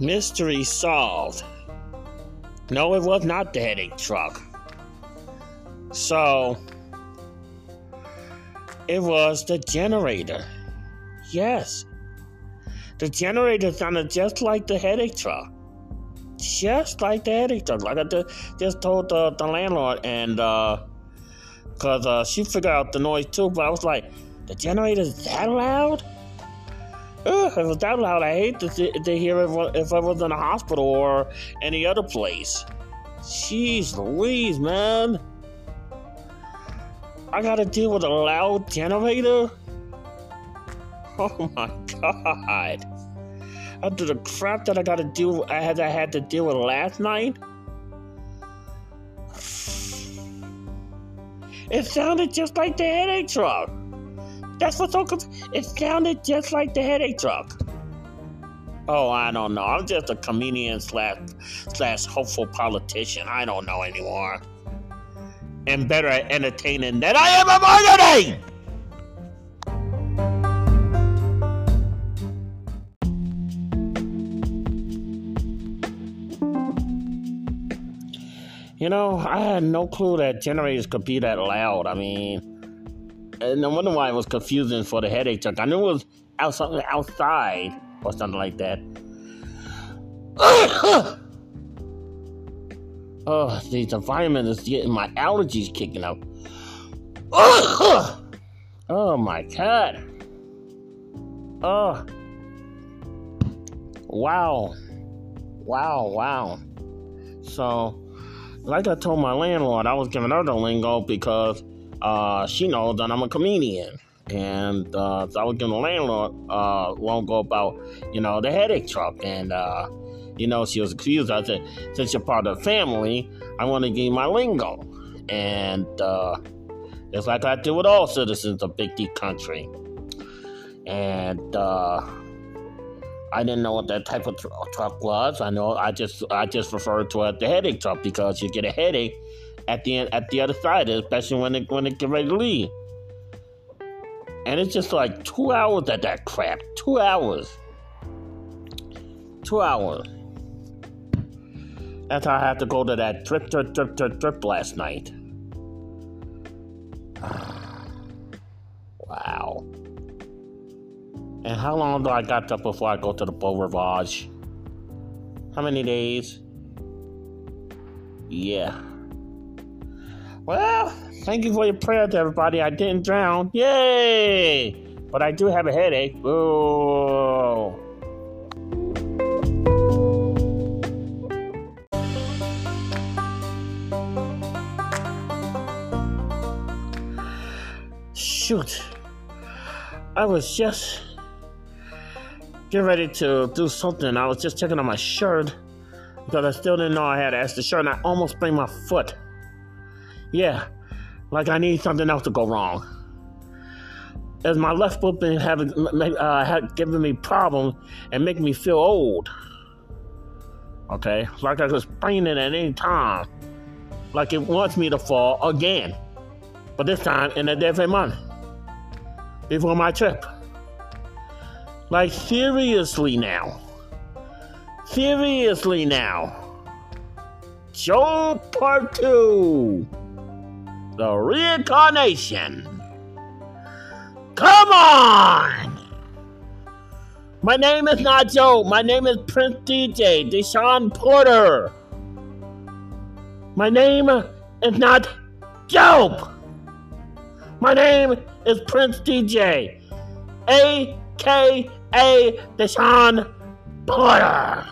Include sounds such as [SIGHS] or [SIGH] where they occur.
Mystery solved. No, it was not the headache truck. So, it was the generator. Yes. The generator sounded just like the headache truck. Just like the headache truck. Like I just told the, the landlord, and because uh, uh, she figured out the noise too, but I was like, the generator's that loud? Ugh, if that loud, I hate to, to hear it if I was in a hospital or any other place. Jeez Louise, man. I gotta deal with a loud generator? Oh my god. After the crap that I gotta deal I had I had to deal with last night? It sounded just like the headache truck. That's what's so. It sounded just like the headache truck. Oh, I don't know. I'm just a comedian slash slash hopeful politician. I don't know anymore. And better at entertaining than I am at marketing. You know, I had no clue that generators could be that loud. I mean, and I wonder why it was confusing for the headache truck. I knew it was outside or something like that. [COUGHS] oh, the environment is getting my allergies kicking up. [COUGHS] oh my god. Oh. Wow. Wow, wow. So, like I told my landlord, I was giving her the lingo because uh, she knows that I'm a comedian. And uh, so I was giving the landlord uh, long ago about, you know, the headache truck. And, uh, you know, she was confused. I said, since you're part of the family, I want to give you my lingo. And uh, it's like I do with all citizens of Big D country. And uh, I didn't know what that type of tr- truck was. I know I just I just referred to it the headache truck because you get a headache at the end, at the other side, especially when it when it get ready to leave. And it's just like two hours at that crap. Two hours. Two hours. That's how I had to go to that trip, trip, trip, trip, trip last night. [SIGHS] wow. And how long do I got up before I go to the Beau Rivage? How many days? Yeah. Well, thank you for your prayers, everybody. I didn't drown. Yay! But I do have a headache. Ooh. Shoot. I was just getting ready to do something. I was just checking on my shirt because I still didn't know I had asked the shirt and I almost sprained my foot. Yeah, like I need something else to go wrong. As my left foot been having uh, given me problems and making me feel old. Okay, like I could sprain it at any time. Like it wants me to fall again, but this time in a different month before my trip. Like seriously now. Seriously now. Joe Part 2 the reincarnation. Come on! My name is not Joe. My name is Prince DJ Deshaun Porter. My name is not Joe. My name is Prince DJ, aka Deshaun Porter.